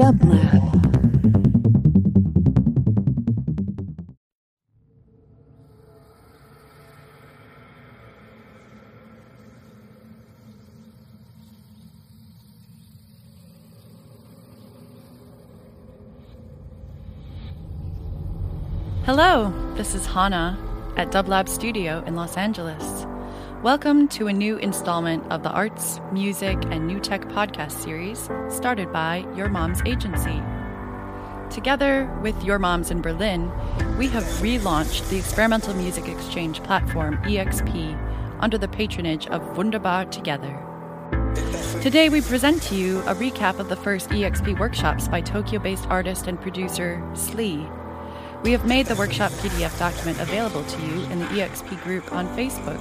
Dublab. Hello, this is Häana at Dublab Studio in Los Angeles. Welcome to a new installment of the Arts, Music, and New Tech podcast series started by Your Mom's Agency. Together with Your Moms in Berlin, we have relaunched the experimental music exchange platform EXP under the patronage of Wunderbar Together. Today, we present to you a recap of the first EXP workshops by Tokyo based artist and producer Slee we have made the workshop PDF document available to you in the EXP group on Facebook.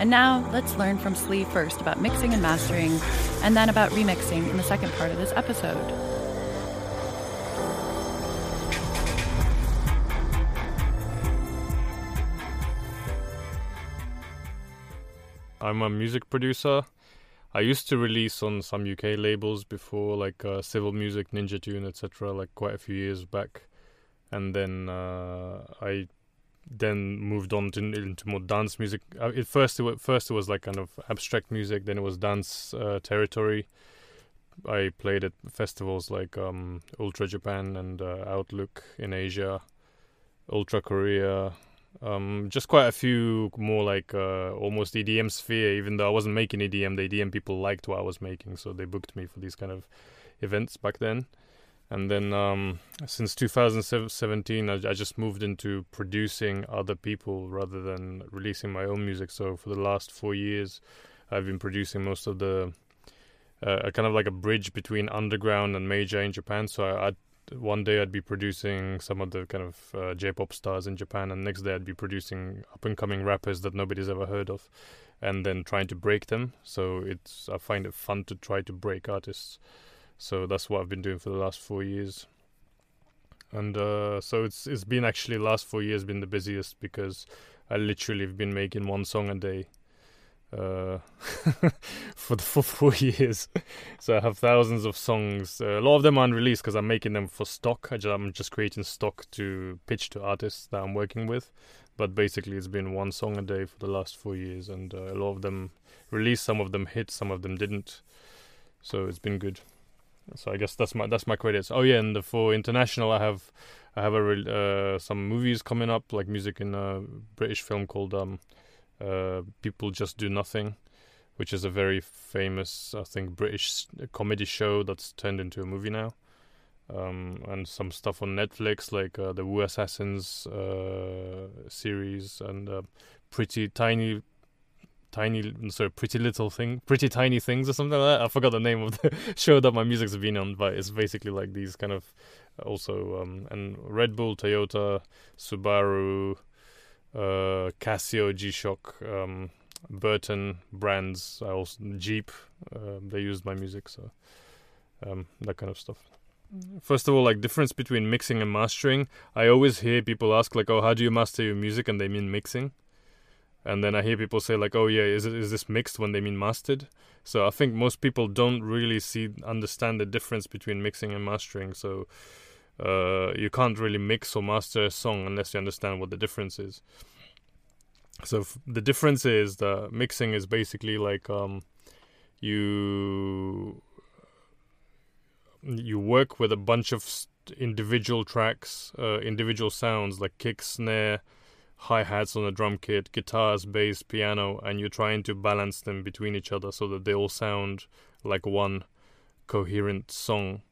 And now, let's learn from Slee first about mixing and mastering, and then about remixing in the second part of this episode. I'm a music producer. I used to release on some UK labels before, like uh, Civil Music, Ninja Tune, etc., like quite a few years back and then uh, I then moved on to into more dance music. Uh, at first, it first it was like kind of abstract music. Then it was dance uh, territory. I played at festivals like um, Ultra Japan and uh, Outlook in Asia, Ultra Korea. Um, just quite a few more like uh, almost EDM sphere. Even though I wasn't making EDM, the EDM people liked what I was making, so they booked me for these kind of events back then and then um, since 2017 I, I, just moved into producing other people rather than releasing my own music. So for the last four years i've been producing most of the uh, kind of like a bridge between underground and major in japan. So I, I'd, one day i'd be producing some of the kind of uh, j-pop stars in japan and next day i'd be producing up and coming rappers that nobody's ever heard of and then trying to break them. So it's i find it fun to try to break artists so that's what I've been doing for the last four years. And uh, so it's it's been actually last four years been the busiest because I literally have been making one song a day uh, for the for four years. so I have thousands of songs. Uh, a lot of them are unreleased because I'm making them for stock. I am just creating stock to pitch to artists that I'm working with. But basically, it's been one song a day for the last four years, and uh, a lot of them released. Some of them hit, some of them didn't. So it's been good. So I guess that's my that's my credits. Oh yeah, and for international, I have I have a uh, some movies coming up, like music in a British film called um, uh, People Just Do Nothing, which is a very famous, I think, British comedy show that's turned into a movie now. Um, and some stuff on Netflix, like uh, the Wu Assassins uh, series and uh, Pretty Tiny tiny, sorry, pretty little thing, pretty tiny things or something like that. I forgot the name of the show that my music's been on, but it's basically like these kind of also um, and Red Bull, Toyota, Subaru, uh, Casio, G-Shock, um, Burton brands. I also Jeep. Uh, they used my music, so um, that kind of stuff. First of all, like difference between mixing and mastering. I always hear people ask like, "Oh, how do you master your music?" and they mean mixing and then I hear people say like, "Oh yeah, is is this mixed when they mean mastered?" So I think most people don't really see understand the difference between mixing and mastering. So uh, you can't really mix or master a song unless you understand what the difference is. So f- the difference is that mixing is basically like um, you you work with a bunch of st- individual tracks, uh, individual sounds like kick, snare hi hats on a drum kit, guitars, bass, piano, and you're trying to balance them between each other so that they all sound like one coherent song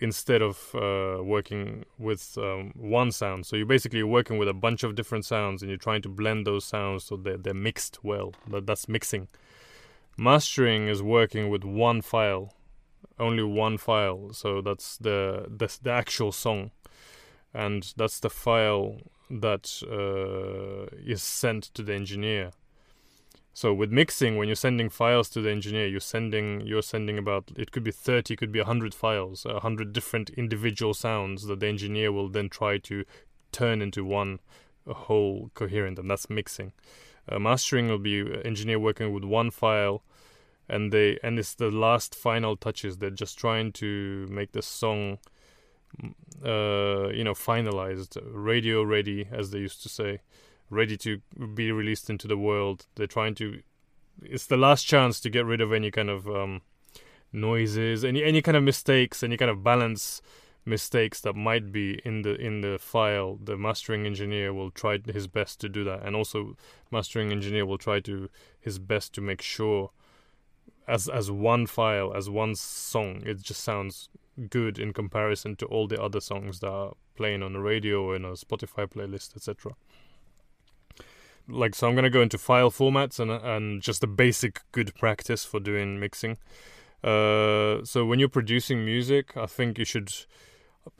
instead of uh, working with um, one sound. So you're basically working with a bunch of different sounds and you're trying to blend those sounds so they're, they're mixed well. That, that's mixing. Mastering is working with one file only one file. So that's the that's the actual song, and that's the file that uh, is sent to the engineer. So with mixing, when you're sending files to the engineer, you're sending you're sending about it could be thirty, could be hundred files, hundred different individual sounds that the engineer will then try to turn into one whole coherent, and that's mixing. Uh, mastering will be engineer working with one file, and they and it's the last final touches. They're just trying to make the song, uh, you know, finalized, radio ready, as they used to say, ready to be released into the world. They're trying to. It's the last chance to get rid of any kind of um, noises, any any kind of mistakes, any kind of balance mistakes that might be in the in the file the mastering engineer will try his best to do that and also mastering engineer will try to his best to make sure as as one file as one song it just sounds good in comparison to all the other songs that are playing on the radio in a spotify playlist etc like so i'm to go into file formats and and just the basic good practice for doing mixing uh, so when you're producing music i think you should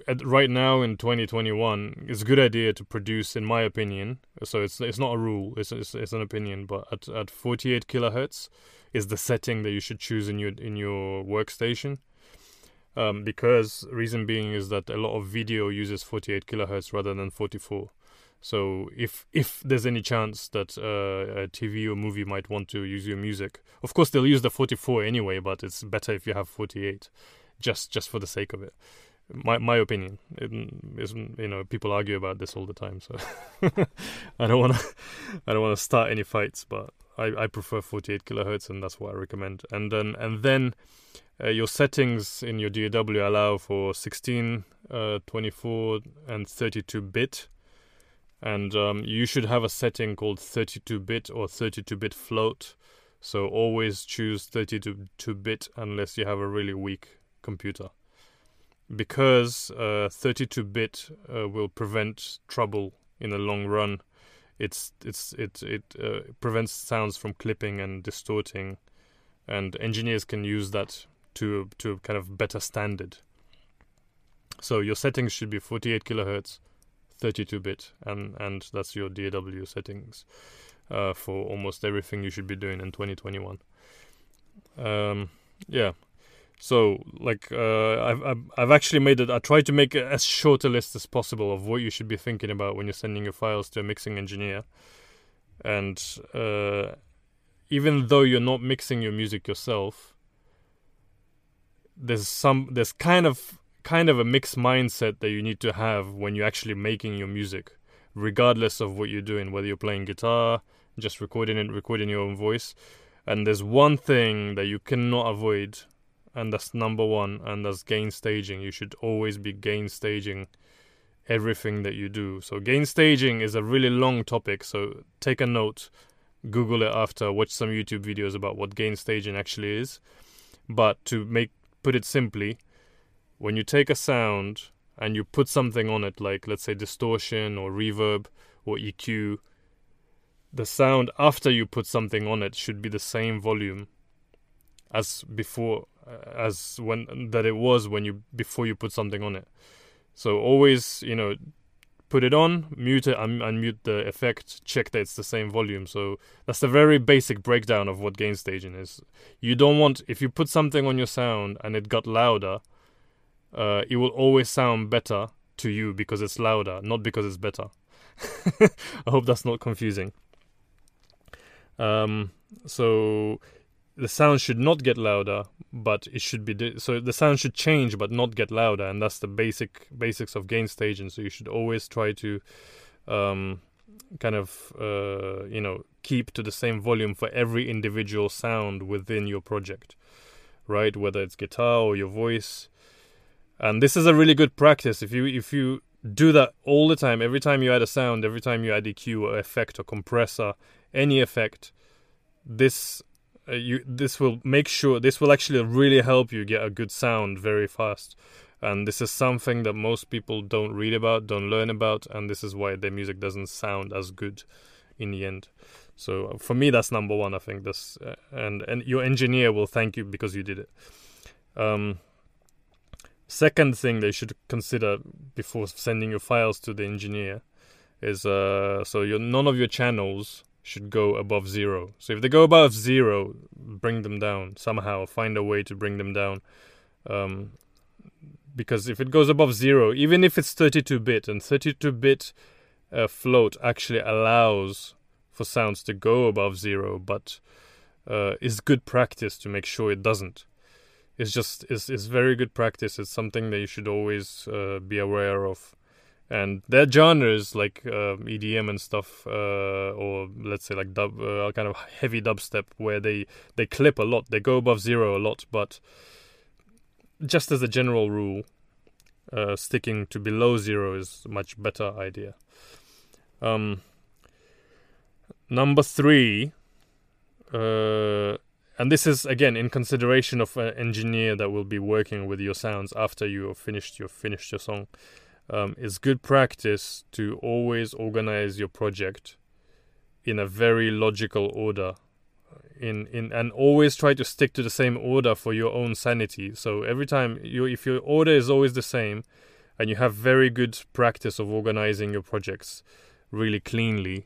at, right now in 2021, it's a good idea to produce, in my opinion. So it's it's not a rule; it's it's, it's an opinion. But at, at 48 kilohertz is the setting that you should choose in your in your workstation. Um, because reason being is that a lot of video uses 48 kilohertz rather than 44. So if if there's any chance that uh, a TV or movie might want to use your music, of course they'll use the 44 anyway. But it's better if you have 48, just just for the sake of it my my opinion isn't you know people argue about this all the time so i don't want to i don't want to start any fights but i i prefer 48 kilohertz and that's what i recommend and then and then uh, your settings in your DAW allow for 16 uh, 24 and 32 bit. And um, you should have a setting called 32 bit or 32 bit float. So always choose 32 bit unless you have a really weak computer. Because 32-bit uh, uh, will prevent trouble in the long run. It's it's it it uh, prevents sounds from clipping and distorting, and engineers can use that to to kind of better standard. So your settings should be 48 kilohertz, 32-bit, and and that's your DAW settings uh, for almost everything you should be doing in 2021. Um, yeah, so, like, uh, I've, I've I've actually made it. I tried to make as short a list as possible of what you should be thinking about when you're sending your files to a mixing engineer. And uh, even though you're not mixing your music yourself, there's some there's kind of kind of a mixed mindset that you need to have when you're actually making your music, regardless of what you're doing, whether you're playing guitar, just recording it, recording your own voice. And there's one thing that you cannot avoid and that's number one and that's gain staging you should always be gain staging everything that you do. So gain staging is a really long topic so take a note google it after watch some youtube videos about what gain staging actually is. But to make put it simply when you take a sound and you put something on it like let's say distortion or reverb or eq the sound after you put something on it should be the same volume as before uh, as when that it was when you before you put something on it. So always, you know, put it on, mute it, and unmute the effect. Check that it's the same volume. So that's the very basic breakdown of what gain staging is. You don't want if you put something on your sound and it got louder, uh, it will always sound better to you because it's louder, not because it's better. I hope that's not confusing. Um, so the sound should not get louder, but it should be di- so the sound should change but not get louder, and that's the basic basics of gain staging. So you should always try to um, kind of uh, you know keep to the same volume for every individual sound within your project, right? Whether it's guitar or your voice, and this is a really good practice if you if you do that all the time every time you add a sound every time you add EQ or effect or compressor any effect this uh, you this will make sure this will actually really help you get a good sound very fast. And this is something that most people don't read about don't learn about and this is why their music doesn't sound as good in the end. So uh, for me that's number one i think. This uh, and and your engineer will thank you because you did it. Um, second thing they should consider before sending your files to the engineer is uh, so your none of your channels should go above zero. So if they go above zero, bring them down somehow. Find a way to bring them down. Um, because if it goes above zero, even if it's 32-bit, and 32-bit uh, float actually allows for sounds to go above zero, but uh, is good practice to make sure it doesn't. It's just it's, it's very good practice. It's something that you should always uh, be aware of and their genres like uh, EDM and stuff, uh, or let's say like dub, uh, kind of heavy dubstep, where they they clip a lot, they go above zero a lot, but just as a general rule, uh, sticking to below zero is a much better idea. Um, number three, uh, and this is again in consideration of an engineer that will be working with your sounds after you have finished your finished your song um, it's good practice to always organize your project in a very logical order. In in and always try to stick to the same order for your own sanity. So every time you if your order is always the same and you have very good practice of organizing your projects really cleanly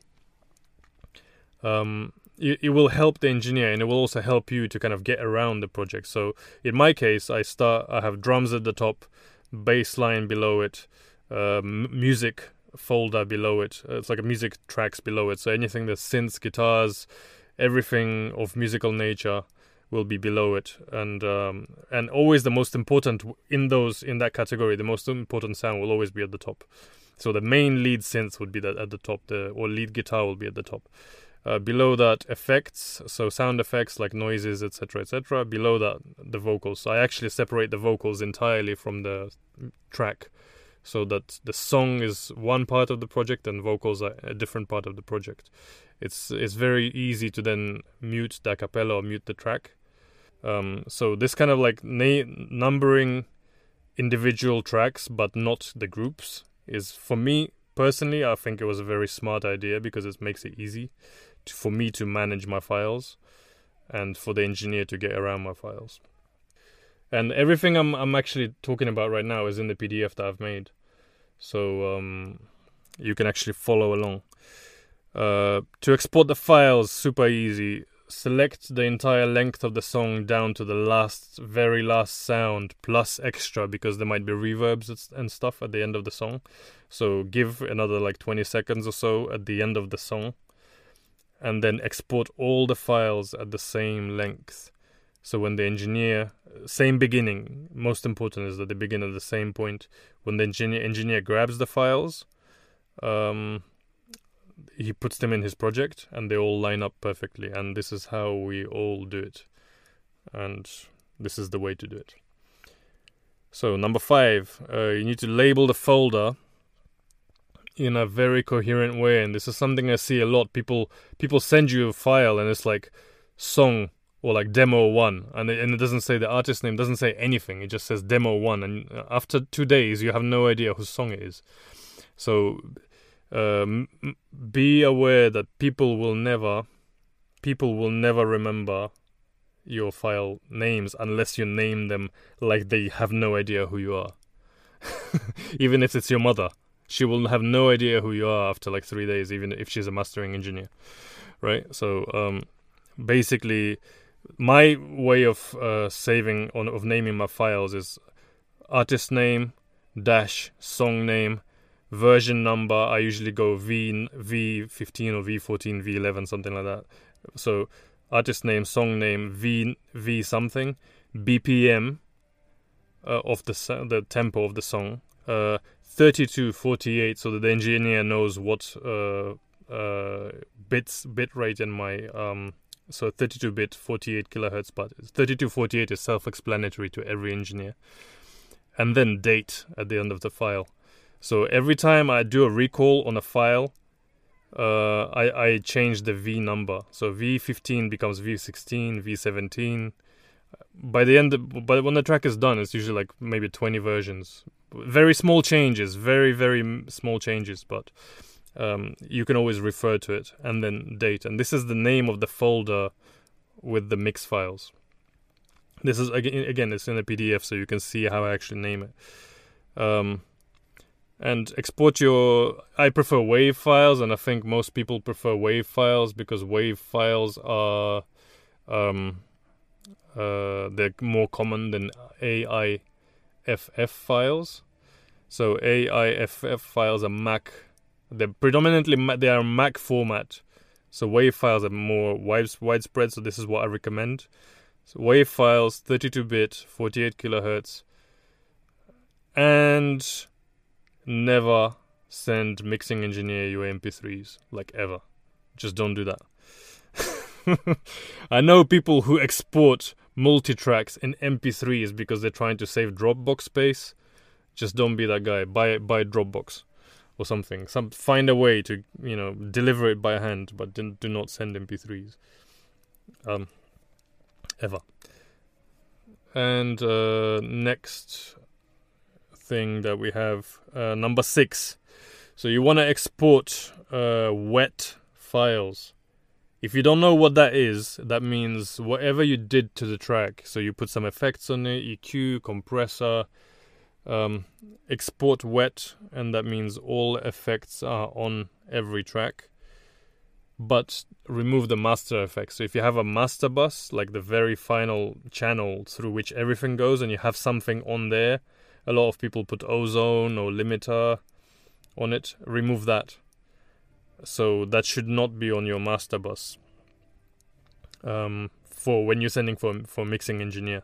um, it, it will help the engineer and it will also help you to kind of get around the project. So in my case i start i have drums at the top bass line below it music folder below it. Uh, it's like a music tracks below it. So anything that's synths, guitars, everything of musical nature will be below it, and um, and always the most important in those in that category. The most important sound will always be at the top. So the main lead synth would be that at the top, the or lead guitar will be at the top. Uh, below that, effects, so sound effects like noises, etc., etc. Below that, the vocals. So I actually separate the vocals entirely from the track so that the song is one part of the project and vocals are a different part of the project. It's it's very easy to then mute the cappella or mute the track. Um, so this kind of like na- numbering individual tracks but not the groups is for me personally I think it was a very smart idea because it makes it easy to, for me to manage my files and for the engineer to get around my files and everything I'm I'm actually talking about right now is in the PDF that I've made, so um, you can actually follow along. Uh, to export the files, super easy. Select the entire length of the song down to the last, very last sound plus extra because there might be reverbs and stuff at the end of the song. So give another like 20 seconds or so at the end of the song, and then export all the files at the same length. So when the engineer same beginning. Most important is that they begin at the same point. When the engineer engineer grabs the files, um, he puts them in his project, and they all line up perfectly. And this is how we all do it, and this is the way to do it. So number five, uh, you need to label the folder in a very coherent way, and this is something I see a lot. People people send you a file, and it's like song or like demo one and it, and it doesn't say the artist name doesn't say anything it just says demo one and after two days you have no idea whose song it is. So um, be aware that people will never people will never remember your file names unless you name them like they have no idea who you are. Even if it's your mother she will have no idea who you are after like three days even if she's a mastering engineer right? So um, basically my way of uh, saving on of naming my files is artist name dash song name version number. I usually go v v15 or v14 v11 something like that. So artist name song name v v something bpm uh, of the the tempo of the song uh 3248 so that the engineer knows what uh, uh bits bit rate in my um so 32-bit 48 kilohertz but 3248 is self-explanatory to every engineer. And then date at the end of the file. So every time i do a recall on a file uh, I, I change the v number. So v15 becomes v16 v17 by the end of, but when the track is done it's usually like maybe 20 versions. Very small changes very very small changes but um, you can always refer to it and then date. And this is the name of the folder with the mix files. This is again, again, it's in a PDF, so you can see how I actually name it. Um, and export your. I prefer WAV files, and I think most people prefer WAV files because WAV files are, um, uh, they're more common than AIFF files. So AIFF files are Mac. They're predominantly they are Mac format. So WAV files are more wide, widespread. So this is what I recommend. So WAV files, 32-bit, 48 kilohertz, and never send mixing engineer your MP3s like ever. Just don't do that. I know people who export multi-tracks in MP3s because they're trying to save Dropbox space. Just don't be that guy. Buy buy Dropbox or something. Some find a way to you know deliver it by hand, but do, do not send MP3s. Um, ever. And uh, next thing that we have, uh, number six. So you want to export uh, wet files. If you don't know what that is, that means whatever you did to the track. So you put some effects on it, EQ, compressor, um, export wet, and that means all effects are on every track but remove the master effects. So if you have a master bus, like the very final channel through which everything goes, and you have something on there, a lot of people put ozone or limiter on it. Remove that. So that should not be on your master bus. Um, for when you're sending for for mixing engineer.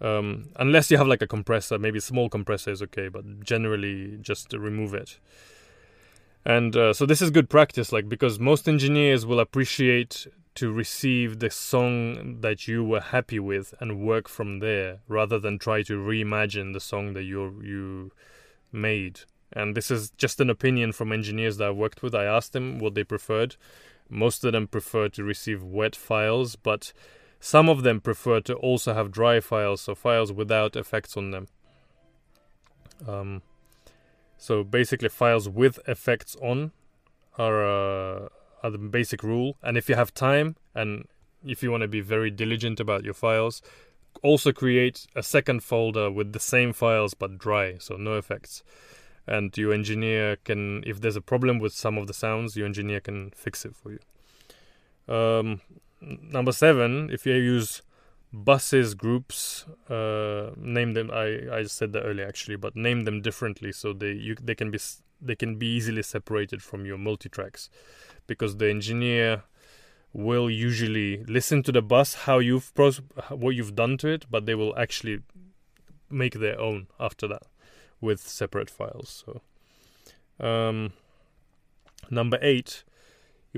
Um, unless you have like a compressor, maybe a small compressor is okay, but generally just remove it. And uh, so this is good practice like because most engineers will appreciate to receive the song that you were happy with and work from there rather than try to reimagine the song that you you made. And this is just an opinion from engineers that I worked with. I asked them what they preferred. Most of them prefer to receive wet files but some of them prefer to also have dry files so files without effects on them um, so basically, files with effects on are uh, are the basic rule. And if you have time and if you want to be very diligent about your files, also create a second folder with the same files but dry, so no effects. And your engineer can, if there's a problem with some of the sounds, your engineer can fix it for you. Um, number seven, if you use buses groups uh, name them I, I said that earlier actually but name them differently so they you they can be they can be easily separated from your multi tracks because the engineer will usually listen to the bus how you've pros- what you've done to it but they will actually make their own after that with separate files so. Um, number eight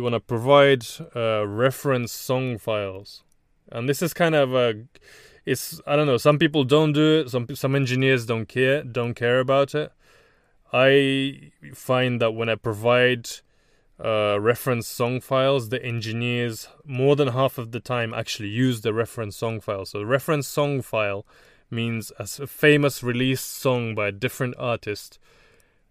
you want to provide uh, reference song files and this is kind of a it's I don't know. Some people don't do it. Some some engineers don't care don't care about it. I find that when I provide uh, reference song files, the engineers more than half of the time actually use the reference song file. So reference song file means a famous released song by a different artist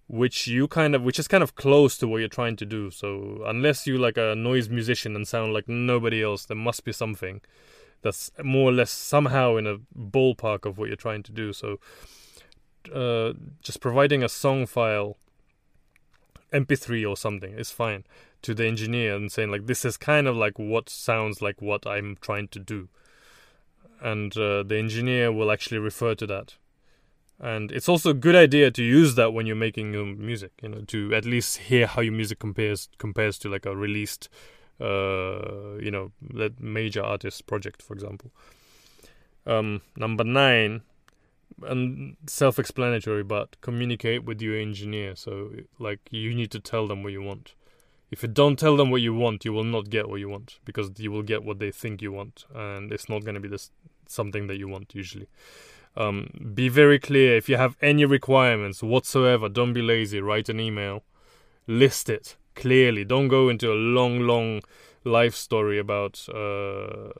which you kind of which is kind of close to what you're trying to do. So unless you like a noise musician and sound like nobody else there must be something that's more or less somehow in a ballpark of what you're trying to do. So uh, just providing a song file mp3 or something is fine to the engineer and saying like this is kind of like what sounds like what i'm trying to do. And uh, the engineer will actually refer to that and it's also a good idea to use that when you're making your music you know to at least hear how your music compares compares to like a released uh you know that major artist project for example. Um number nine and self-explanatory but communicate with your engineer. So like you need to tell them what you want. If you don't tell them what you want you will not get what you want because you will get what they think you want and it's not going to be this something that you want usually um, be very clear. If you have any requirements whatsoever, don't be lazy. Write an email. List it clearly. Don't go into a long, long life story about uh,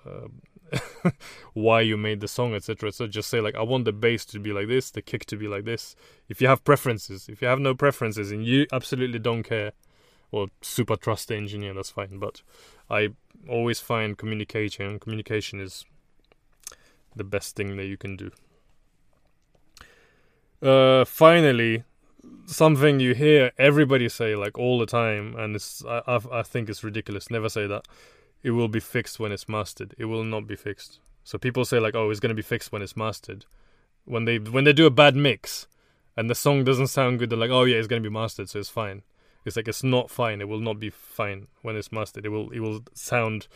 why you made the song, etc. So just say like, I want the bass to be like this, the kick to be like this. If you have preferences, if you have no preferences and you absolutely don't care, or super trust the engineer, that's fine. But I always find communication. Communication is the best thing that you can do. Uh, finally, something you hear everybody say like all the time, and it's I I, I think it's ridiculous. Never say that. It will be fixed when it's mastered. It will not be fixed. So people say like, oh, it's gonna be fixed when it's mastered. When they when they do a bad mix, and the song doesn't sound good, they're like, oh yeah, it's gonna be mastered, so it's fine. It's like it's not fine. It will not be fine when it's mastered. It will it will sound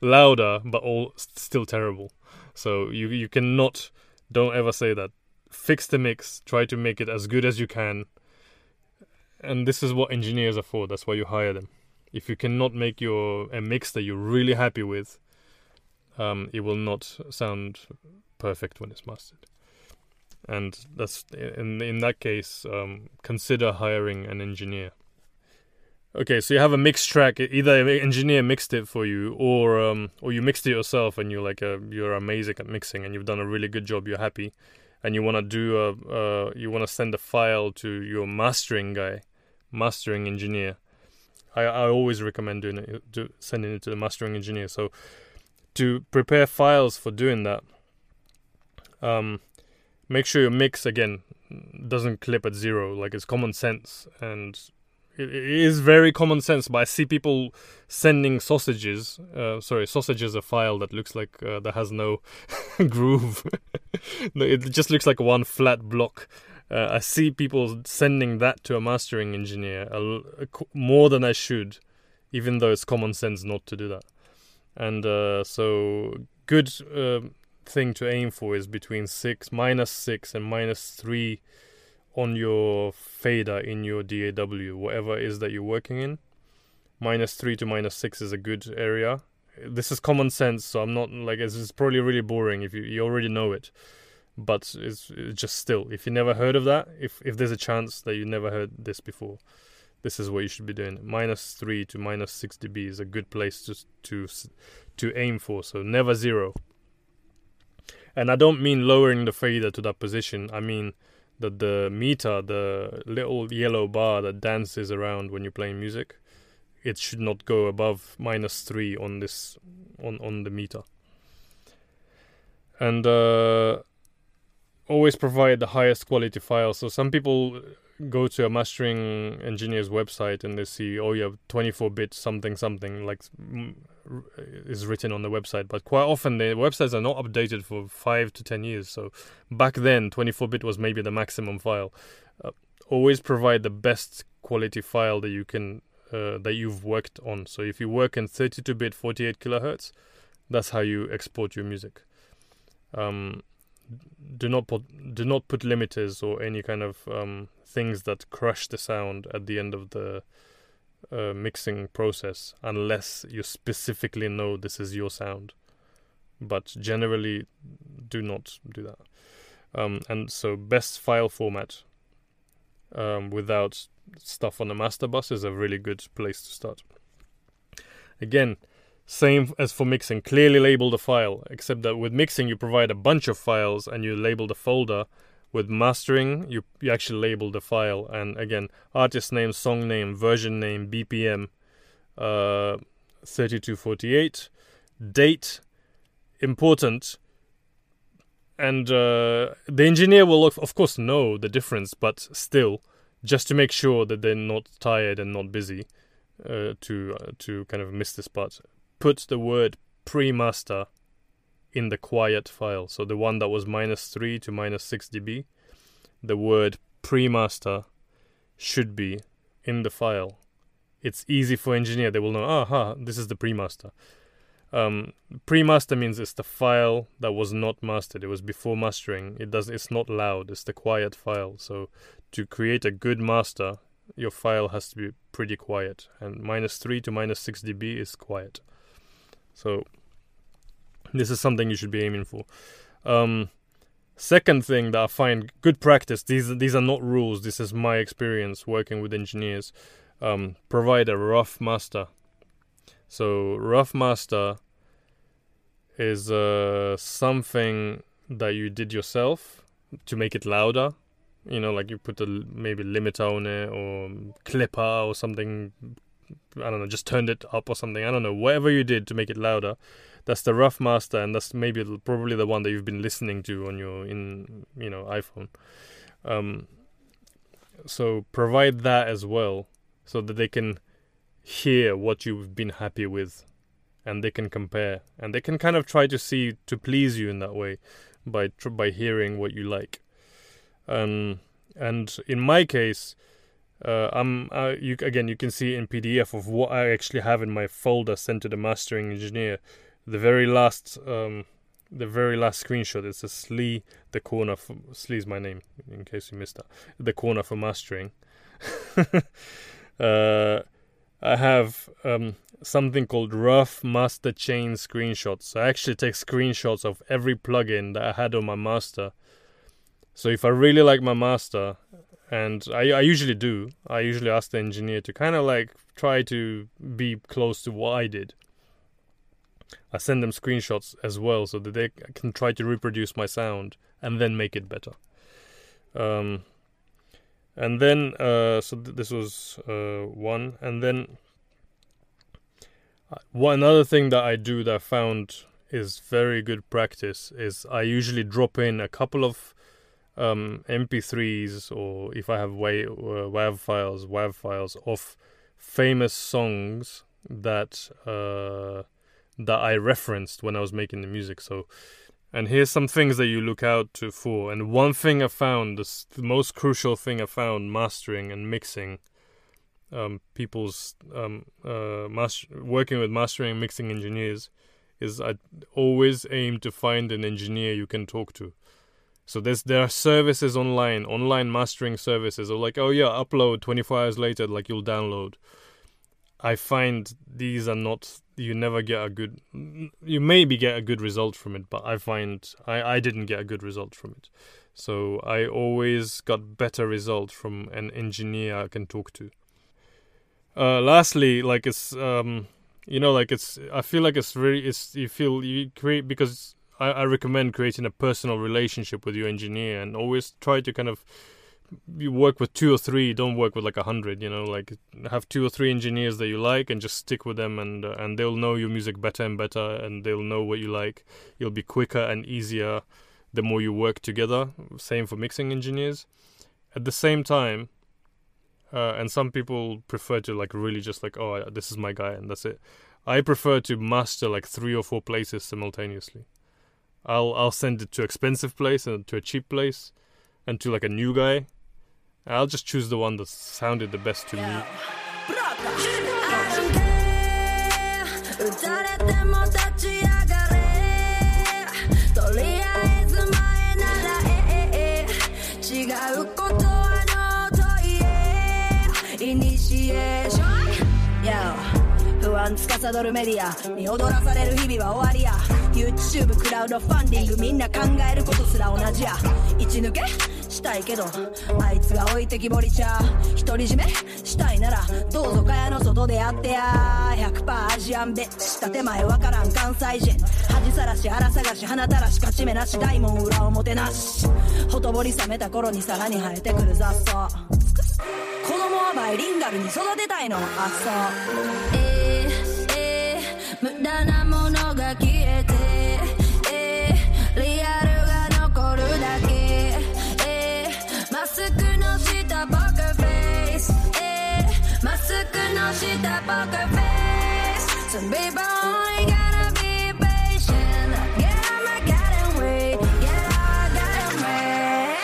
louder, but all still terrible. So you you cannot don't ever say that. Fix the mix. Try to make it as good as you can. And this is what engineers are for. That's why you hire them. If you cannot make your a mix that you're really happy with, um, it will not sound perfect when it's mastered. And that's in in that case, um, consider hiring an engineer. Okay, so you have a mixed track. Either an engineer mixed it for you, or um, or you mixed it yourself, and you're like a, you're amazing at mixing, and you've done a really good job. You're happy, and you want to do a uh, you want to send a file to your mastering guy, mastering engineer. I I always recommend doing it, do, sending it to the mastering engineer. So to prepare files for doing that, um, make sure your mix again doesn't clip at zero. Like it's common sense and it is very common sense, but I see people sending sausages. Uh, sorry, sausages a file that looks like uh, that has no groove. it just looks like one flat block. Uh, I see people sending that to a mastering engineer more than I should, even though it's common sense not to do that. And uh, so, good um, thing to aim for is between six minus six and minus three on your fader in your DAW, whatever it is that you're working in. Minus 3 to minus 6 is a good area. This is common sense, so I'm not like it's, probably really boring if you, you already know it. But it's, it's just still, if you never heard of that, if, if there's a chance that you never heard this before, this is what you should be doing. Minus 3 to minus 6 dB is a good place to, to, to aim for, so never zero. And I don't mean lowering the fader to that position, I mean that the meter, the little yellow bar that dances around when you're playing music, it should not go above minus three on this on on the meter. And uh, always provide the highest quality file. So some people go to a mastering engineer's website and they see, oh, you have 24 bit something something like is written on the website. But quite often the websites are not updated for five to 10 years. So back then, 24 bit was maybe the maximum file. Uh, always provide the best quality file that you can uh, that you've worked on. So if you work in 32 bit 48 kilohertz, that's how you export your music. Um, do not put do not put limiters or any kind of um, things that crush the sound at the end of the uh, mixing process unless you specifically know this is your sound. But generally, do not do that. Um, and so, best file format um, without stuff on the master bus is a really good place to start. Again, same as for mixing, clearly label the file, except that with mixing you provide a bunch of files and you label the folder. With mastering, you, you actually label the file, and again, artist name, song name, version name, BPM, uh, 3248, date, important, and uh, the engineer will, of course, know the difference, but still, just to make sure that they're not tired and not busy, uh, to uh, to kind of miss this part put the word pre-master in the quiet file. So the one that was minus 3 to minus 6 dB, the word pre-master should be in the file. It's easy for engineer. They will know, aha, this is the pre-master. Um, pre-master means it's the file that was not mastered. It was before mastering. It does. It's not loud. It's the quiet file. So to create a good master, your file has to be pretty quiet. And minus three to minus six dB is quiet. So this is something you should be aiming for. Um, second thing that I find good practice. These these are not rules. This is my experience working with engineers. Um, provide a rough master. So rough master is uh, something that you did yourself to make it louder. You know, like you put a maybe limiter on it or clipper or something I don't know, just turned it up or something. I don't know, whatever you did to make it louder. that's the rough master, and that's maybe probably the one that you've been listening to on your in you know iPhone. Um, so provide that as well, so that they can hear what you've been happy with, and they can compare, and they can kind of try to see to please you in that way, by by hearing what you like. Um, and in my case, uh, I'm uh, you again you can see in PDF of what I actually have in my folder sent to the mastering engineer. The very last um, the very last screenshot it says Slee the corner for Slee is my name in case you missed that the corner for mastering. uh, I have um, something called rough master chain screenshots. So I actually take screenshots of every plugin that I had on my master. So if I really like my master, and I, I usually do. I usually ask the engineer to kind of like try to be close to what I did. I send them screenshots as well so that they can try to reproduce my sound and then make it better. Um, and then, uh, so th- this was uh, one, and then uh, one other thing that I do that I found is very good practice is I usually drop in a couple of um, MP3s or if I have WAV, uh, WAV files, WAV files of famous songs that uh, that I referenced when I was making the music. So, and here's some things that you look out to for. And one thing I found, the, most crucial thing I found, mastering and mixing. Um, people's um, uh, master- working with mastering and mixing engineers is I always aim to find an engineer you can talk to. So there's there are services online, online mastering services, or like oh yeah, upload 24 hours later, like you'll download. I find these are not. You never get a good. You maybe get a good result from it, but I find I I didn't get a good result from it. So I always got better result from an engineer I can talk to. Uh, lastly, like it's um, you know, like it's. I feel like it's really. It's you feel you create because I, I recommend creating a personal relationship with your engineer and always try to kind of you work with two or three don't work with like a hundred you know like have two or three engineers that you like and just stick with them and uh, and they'll know your music better and better and they'll know what you like. You'll be quicker and easier the more you work together. Same for mixing engineers. At the same time uh, and some people prefer to like really just like oh this is my guy and that's it. I prefer to master like three or four places simultaneously I'll I'll send it to expensive place and to a cheap place and to like a new guy. I'll just choose the one that sounded the best to me. Yeah. 不安司るメディアに踊らされる日々は終わりや YouTube クラウドファンディングみんな考えることすら同じや一抜けしたいけどあいつが置いてきぼりちゃ独り占めしたいならどうぞ蚊帳の外でやってや。100%アジアンベッチ建前わからん関西人恥さらし腹探し鼻たらし勝ち目なし大門裏表なし。ほとぼり冷めた頃にさらに生えてくる雑草。子供はバイリンガルに育てたいのあっそう。えー、えー、無駄なものが消 の下ポーカーフェイス Some people only gotta be patient Get on my goddamn way Get on goddamn way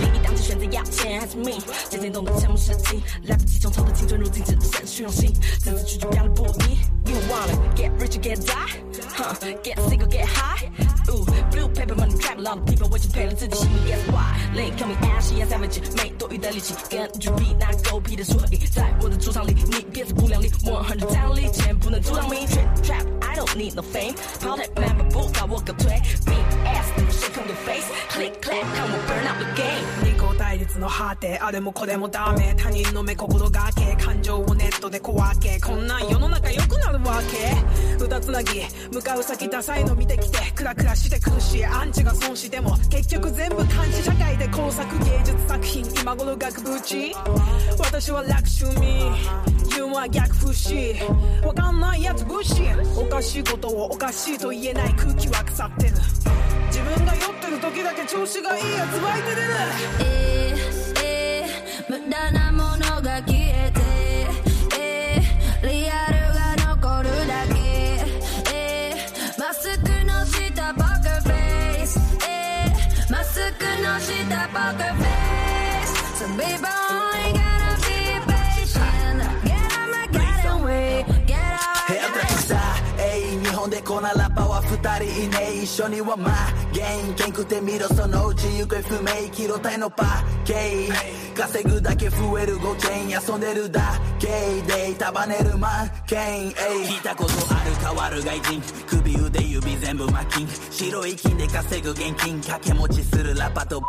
另一档子选择要钱还是命，渐渐懂得项目事情，来不及从头的青春，如今只剩虚荣心，字字句句标了不一。You wanna get rich or get die? Huh? Get sick or get high? Ooh, blue paper money trap, a lot of people 为钱赔了自己性命，Guess why? Late coming ashy and savage，没多余的力气跟举币那狗屁的说和音，在我的主场里，你别自不量力，我很有战力，钱不能阻挡 me。Trap trap, I don't need no fame，跑太慢把步把我搞退，Big ass 对谁控 your face，click clack 看我 burn out the game。二項対立の果てあれもこれもダメ他人の目心がけ感情をネットで小分けこんなん世の中良くなるわけ歌つなぎ向かう先ダサいの見てきてクラクラして苦しいアンチが損しても結局全部監視社会で工作芸術作品今頃額縁私は楽趣味自分は逆不死わかんないやつ武士おかしいことをおかしいと言えない空気は腐ってる。自分が酔ってる時だけ調子がいいやつ湧いて出る。えー、一緒にはまあ原因けんくてみろそのうち行方不明キロ体のパーケイ。稼ぐだけ増える5チェーン遊んでるだけで束ねるマンケイ。ン聞いたことある変わる外人首腕指全部巻き白い金で稼ぐ現金掛け持ちするラッパと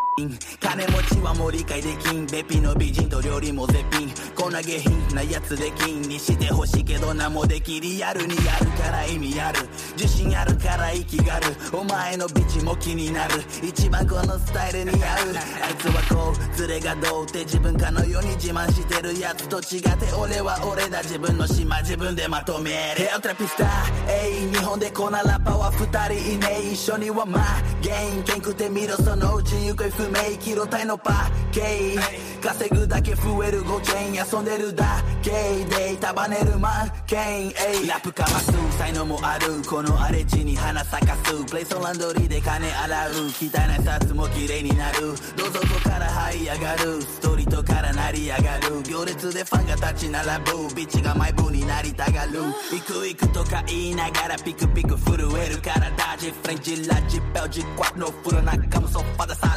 金持ちはもう理解できんべっぴの美人と料理も絶品。こんな下品なやつで金にしてほしいけど何もできリアルにやるから意味ある。自信あるから息がある。お前のビチも気になる。一番このスタイルに合う。あいつはこうズレがどうって自分かのように自慢してるやつと違って俺は俺だ。自分の島自分でまとめる。ヘアトラピスターえい日本でこんなラッパは二人いねえ。一緒にはまあ原因けんくてみろそのうち行方不明。キロ体のパーケイ稼ぐだけ増える5チェーン遊んでるだ。けで束ねるマンケインエイ。ラップかます。才能もある。この荒れ地に花咲かす。レイソランドリーで金洗う汚いシャツも綺麗になる。どうぞこから這い上がる。ストリートから成り上がる。行列でファンが立ち並ぶ。ビッチがマイブになりたがる。行く行くとか言いながらピクピク震えるから。ダジフレンチラジベルジクワの風呂中もソファダサラ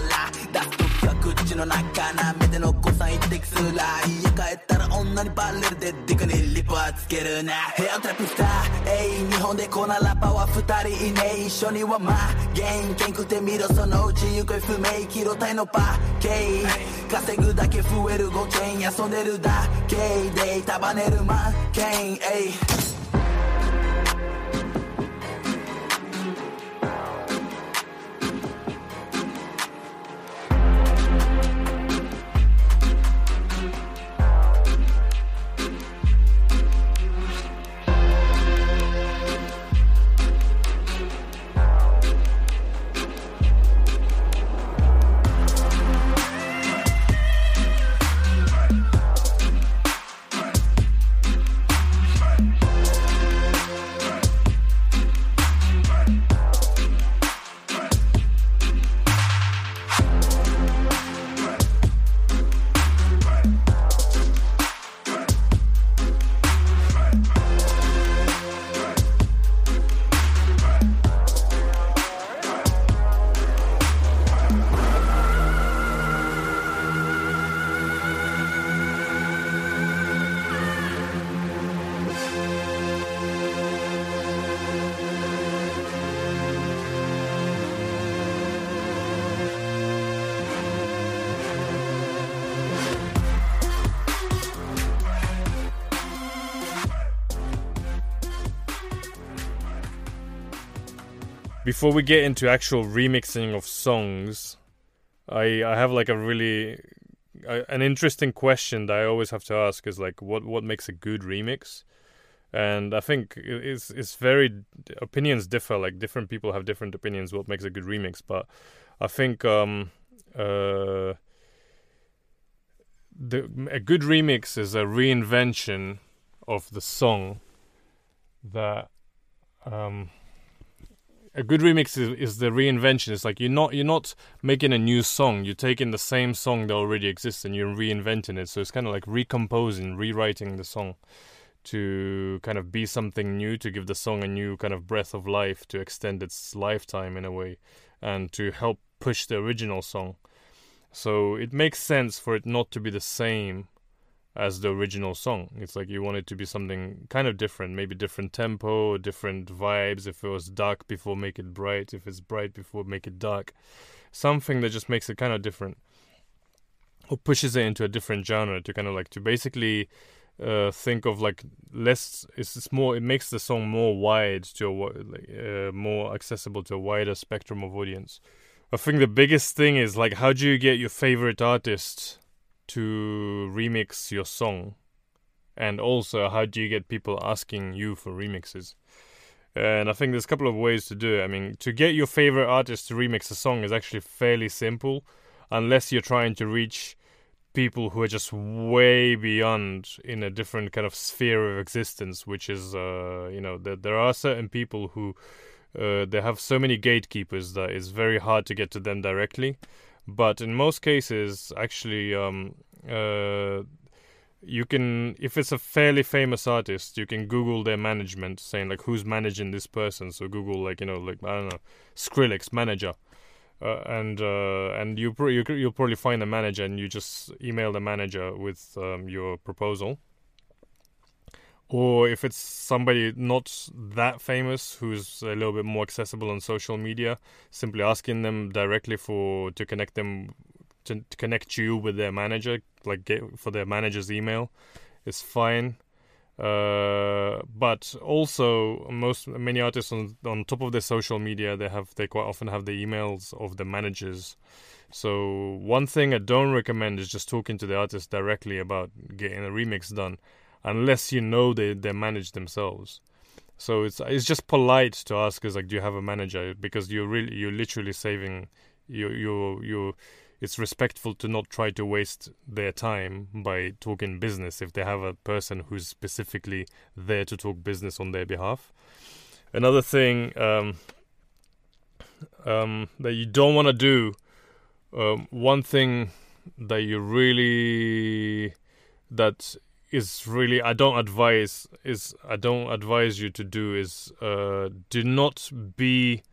ダ。ス口の中なめての子さん一滴すら家帰ったら女にバレるでデカにリップはつけるな。ヘアトラピスターえい日本でこんなラッパーは二人いね一緒にはまあ原因けんくてみろそのうち行方不明。キロ体のパー。ケイ稼ぐだけ増える5チェーン遊んでるだけ。で束ねるマン。ケイン Before we get into actual remixing of songs, I I have like a really an interesting question that I always have to ask is like what what makes a good remix? And I think it's it's very opinions differ. Like different people have different opinions what makes a good remix. But I think um uh the a good remix is a reinvention of the song that um a good remix is, is the reinvention. It's like you're not you're not making a new song. You're taking the same song that already exists and you're reinventing it. So it's kind of like recomposing, rewriting the song to kind of be something new, to give the song a new kind of breath of life, to extend its lifetime in a way, and to help push the original song. So it makes sense for it not to be the same as the original song. It's like you want it to be something kind of different, maybe different tempo, different vibes. If it was dark before, make it bright. If it's bright before, make it dark. Something that just makes it kind of different or pushes it into a different genre to kind of like to basically uh, think of like less. It's, more. It makes the song more wide to a uh, more accessible to a wider spectrum of audience. I think the biggest thing is like how do you get your favorite artist to remix your song, and also how do you get people asking you for remixes? And I think there's a couple of ways to do it. I mean, to get your favorite artist to remix a song is actually fairly simple, unless you're trying to reach people who are just way beyond in a different kind of sphere of existence, which is, uh, you know, that there are certain people who uh, they have so many gatekeepers that it's very hard to get to them directly. But in most cases, actually, um, uh, you can if it's a fairly famous artist you can google their management saying like who's managing this person. So google like you know like i don't know skrillex manager. Uh, and uh, and you, pro- you you'll probably find the manager and you just email the manager with um, your proposal or if it's somebody not that famous who's a little bit more accessible on social media simply asking them directly for to connect them to, to connect you with their manager, like get for their manager's email, is fine. Uh, but also, most many artists on on top of their social media, they have they quite often have the emails of the managers. So one thing I don't recommend is just talking to the artist directly about getting a remix done, unless you know they they manage themselves. So it's it's just polite to ask is like, do you have a manager? Because you're really you're literally saving you you you it's respectful to not try to waste their time by talking business if they have a person who's specifically there to talk business on their behalf. Another thing um, um, that you don't want to do, um, one thing that you really that is really I don't advise is I don't advise you to do is uh, do not be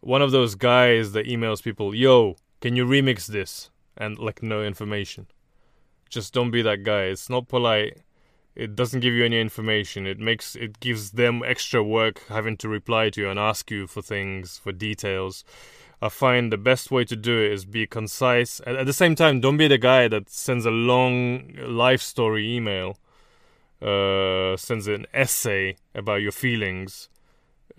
one of those guys that emails people, yo, can you remix this? And like no information. Just don't be that guy. It's not polite. It doesn't give you any information. It makes it gives them extra work having to reply to you and ask you for things, for details. I find the best way to do it is be concise. At, at the same time, don't be the guy that sends a long life story email, uh, sends an essay about your feelings,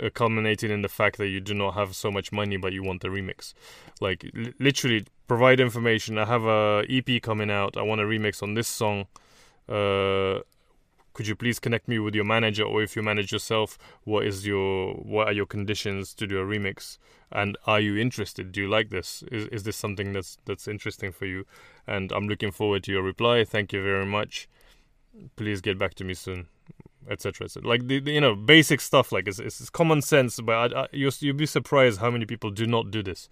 uh, culminating in the fact that you do not have so much money but you want the remix. Like l- literally provide information. I have a ep coming out. I want a remix on this song. Uh, could you please connect me with your manager or if you manage yourself what is your what are your conditions to do a remix and are you interested do you like this is, is this something that's that's interesting for you and i'm looking forward to your reply thank you very much please get back to me soon etc. Like the, the, you know basic stuff like it's, it's common sense, but I, I, you'll you'll be surprised how many people do not do this.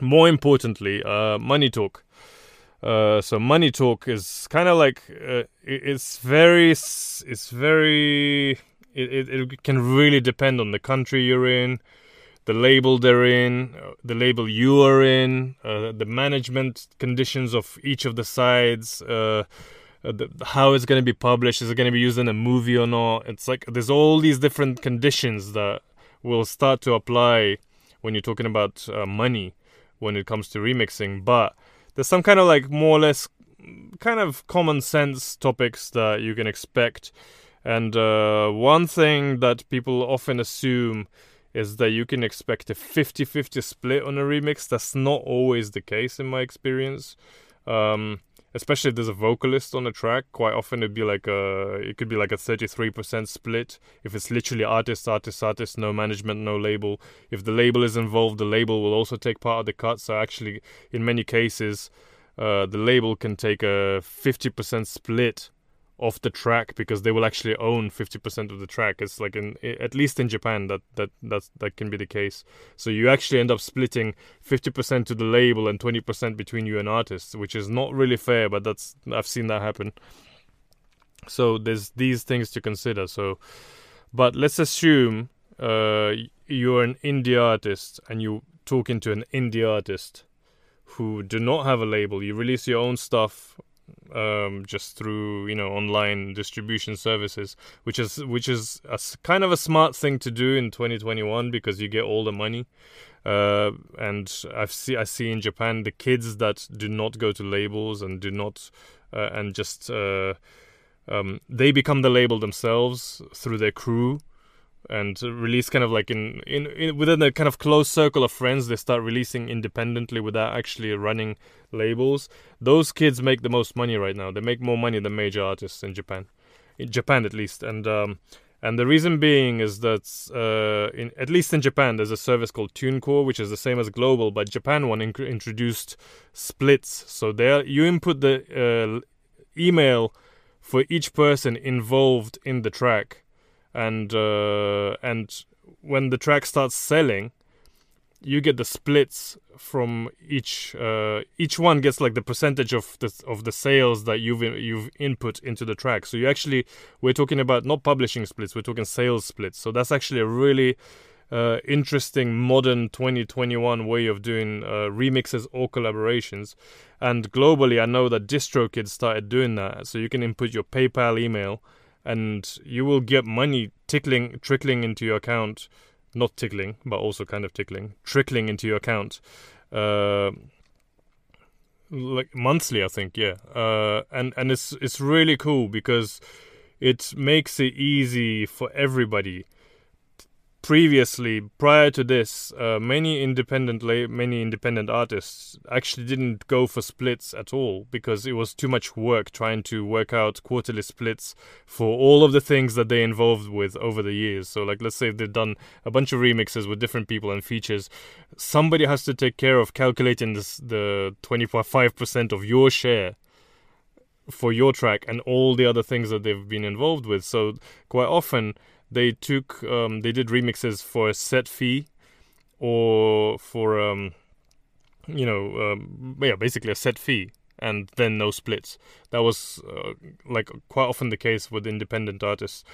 More importantly, uh, money talk. Uh, so money talk is kind of like uh, it's very it's very it, it, can really depend on the country you're in the label they're in, uh, the label you are in, uh, the management conditions of each of the sides, uh, the, how it's going to be published. Is it going to be used in a movie or not? It's like there's all these different conditions that will start to apply when you're talking about money when it comes to remixing. But there's some kind of like more or less kind of common sense topics that you can expect. And uh, one thing that people often assume is that you can expect a 50 50 split on a remix. That's not always the case in my experience. Um, especially if there's a vocalist on a track quite often it'd be like a it could be like a 33% split. If it's literally artist artist artist no management no label. If the label is involved the label will also take part of the cut. So actually in many cases uh, the label can take a 50% split off the track because they will actually own 50% of the track. It's like in at least in Japan that that that's, that can be the case. So you actually end up splitting 50% to the label and 20% between you and artists which is not really fair but that's I've seen that happen. So there's these things to consider. So but let's assume uh, you're an indie artist and you talking to an indie artist who do not have a label. You release your own stuff um, just through you know online distribution services, which is which is a kind of a smart thing to do in 2021 because you get all the money. Uh, and I've see I see in Japan the kids that do not go to labels and do not uh, and just uh, um, they become the label themselves through their crew and release kind of like in, in, in within a kind of close circle of friends they start releasing independently without actually running labels. Those kids make the most money right now. They make more money than major artists in japan in japan at least. And um, and the reason being is that uh, in at least in Japan there's a service called TuneCore which is the same as Global but Japan one inc- introduced splits. So there you input the uh, email for each person involved in the track and uh, and when the track starts selling, you get the splits from each uh, each one gets like the percentage of the of the sales that you've you've input into the track. So you actually we're talking about not publishing splits, we're talking sales splits. So that's actually a really uh, interesting modern 2021 way of doing uh, remixes or collaborations. And globally, I know that DistroKid started doing that. So you can input your PayPal email and you will get money tickling trickling into your account not tickling but also kind of tickling trickling into your account uh, like monthly i think yeah. Uh, and and it's it's really cool because it makes it easy for everybody previously prior to this uh, many independent la- many independent artists actually didn't go for splits at all because it was too much work trying to work out quarterly splits for all of the things that they involved with over the years. So like let's say they've done a bunch of remixes with different people and features. Somebody has to take care of calculating this, the 25% of your share for your track and all the other things that they've been involved with. So quite often they took um, they did remixes for a set fee or for um, you know um, yeah basically a set fee and then no splits. That was uh, like quite often the case with independent artists.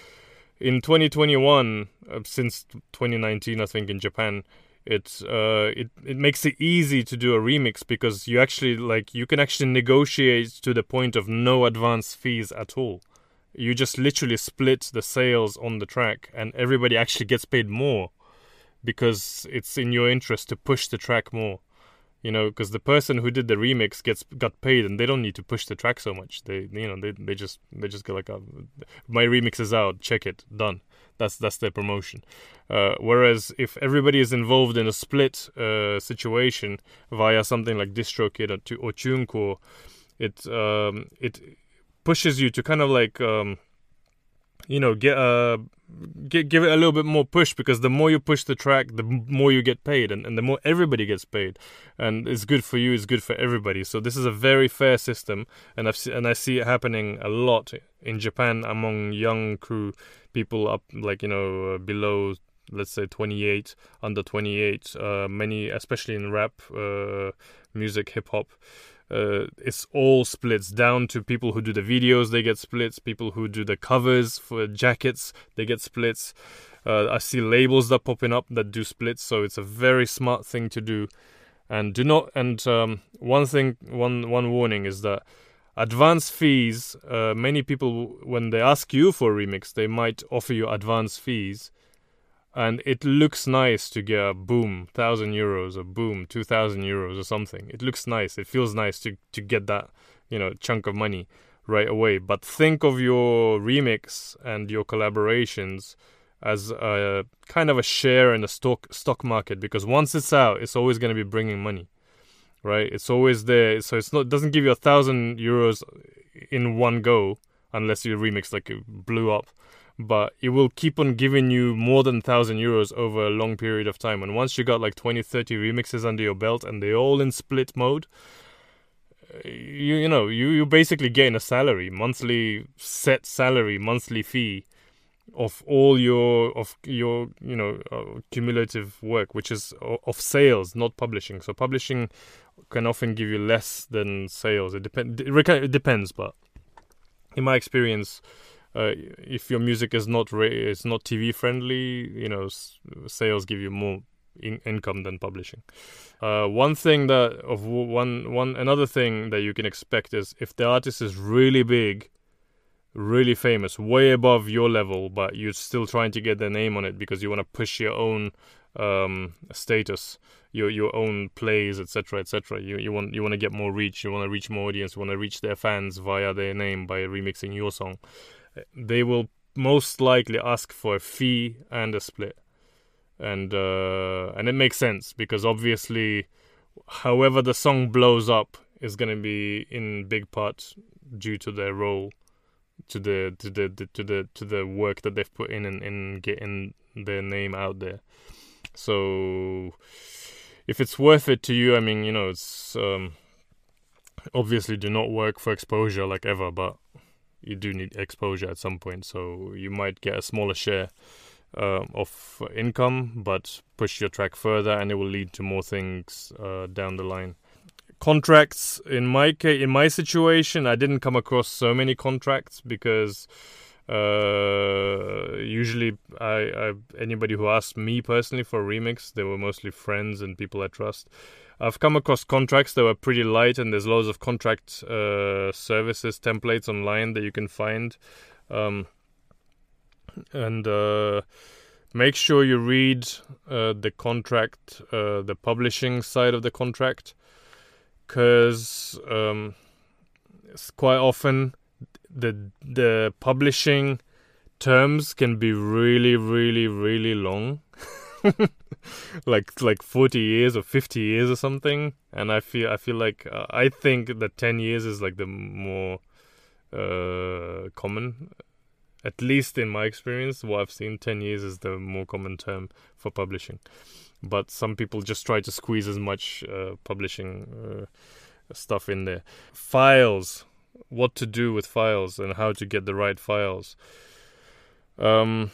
In 2021 uh, since 2019 i think in japan it uh it it makes it easy to do a remix because you actually like you can actually negotiate to the point of no advance fees at all you just literally split the sales on the track and everybody actually gets paid more because it's in your interest to push the track more you know because the person who did the remix gets got paid and they don't need to push the track so much. They you know they, they just they just go like oh, my remix is out check it done. That's that's their promotion. Uh, whereas if everybody is involved in a split uh, situation via something like distrokid or, or tunecore it um, it pushes you to kind of like um, you know get uh get, give it a little bit more push because the more you push the track the more you get paid and, and the more everybody gets paid. And it's good for you it's good for everybody. So this is a very fair system and I've and I see it happening a lot in Japan among young crew people up like you know uh, below let's say 28 under 28 uh, many especially in rap uh, music hip hop uh, it's all splits down to people who do the videos they get splits people who do the covers for jackets they get splits. Uh, i see labels that popping up that do splits so it's a very smart thing to do. And do not and um, one thing one one warning is that advance fees uh, many people when they ask you for a remix they might offer you advance fees and it looks nice to get a boom thousand euros or boom two thousand euros or something. It looks nice. It feels nice to to get that you know chunk of money right away. But think of your remix and your collaborations as a kind of a share in the stock stock market because once it's out, it's always going to be bringing money, right? It's always there. So it's not it doesn't give you a thousand euros in one go unless your remix like blew up but it will keep on giving you more than 1000 euros over a long period of time. And once you got like 20 30 remixes under your belt and they're all in split mode you you know you you basically gain a salary monthly set salary monthly fee of all your of your you know uh, cumulative work which is of sales not publishing. So publishing can often give you less than sales. It depends it depends but in my experience uh, if your music is not is not TV friendly, you know, s- sales give you more in- income than publishing. Uh, one thing that of one one another thing that you can expect is if the artist is really big, really famous, way above your level, but you're still trying to get their name on it because you want to push your own um, status, your your own plays, etc., etc. You you want you want to get more reach, you want to reach more audience, you want to reach their fans via their name by remixing your song. They will most likely ask for a fee and a split, and uh, and it makes sense because obviously, however the song blows up is going to be in big part due to their role to the to the, to the to the work that they've put in in, in getting their name out there. So if it's worth it to you, I mean, you know, it's um, obviously do not work for exposure like ever, but you do need exposure at some point. So you might get a smaller share uh, of income, but push your track further, and it will lead to more things uh, down the line contracts in my case in my situation i didn't come across so many contracts because uh, usually I, I anybody who asked me personally for a remix they were mostly friends and people i trust i've come across contracts that were pretty light and there's loads of contract uh, services templates online that you can find. Um, and uh, make sure you read uh, the contract uh, the publishing side of the contract because um, quite often the the publishing terms can be really really really long like like 40 years or 50 years or something and i feel i feel like uh, i think that 10 years is like the more uh, common at least in my experience what i've seen 10 years is the more common term for publishing but some people just try to squeeze as much uh, publishing uh, stuff in there. Files, what to do with files and how to get the right files. Um,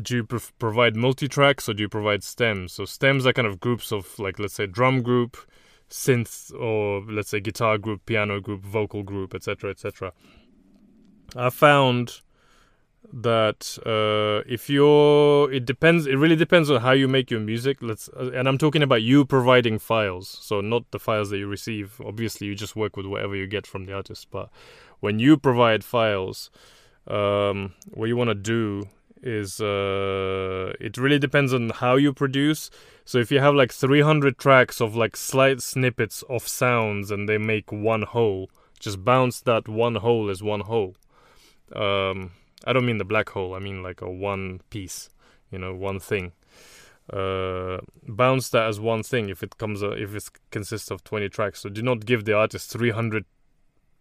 do you pr- provide multi tracks or do you provide stems? So stems are kind of groups of like let's say drum group, synth, or let's say guitar group, piano group, vocal group, etc., etc. I found that uh, if you're it depends it really depends on how you make your music let's uh, and i'm talking about you providing files so not the files that you receive obviously you just work with whatever you get from the artist but when you provide files um, what you want to do is uh, it really depends on how you produce so if you have like 300 tracks of like slight snippets of sounds and they make one whole just bounce that one whole as one whole um, I don't mean the black hole. I mean like a one piece, you know, one thing. Uh, bounce that as one thing if it comes uh, if it consists of 20 tracks. So do not give the artist 300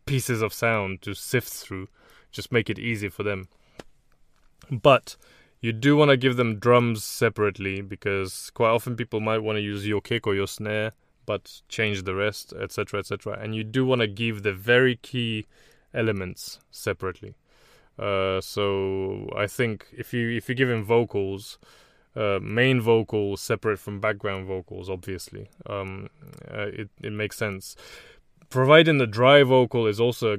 pieces of sound to sift through. Just make it easy for them. But you do want to give them drums separately because quite often people might want to use your kick or your snare but change the rest etc etc and you do want to give the very key elements separately uh, so I think if you if you give him vocals, uh, main vocals separate from background vocals, obviously, um, uh, it it makes sense. Providing the dry vocal is also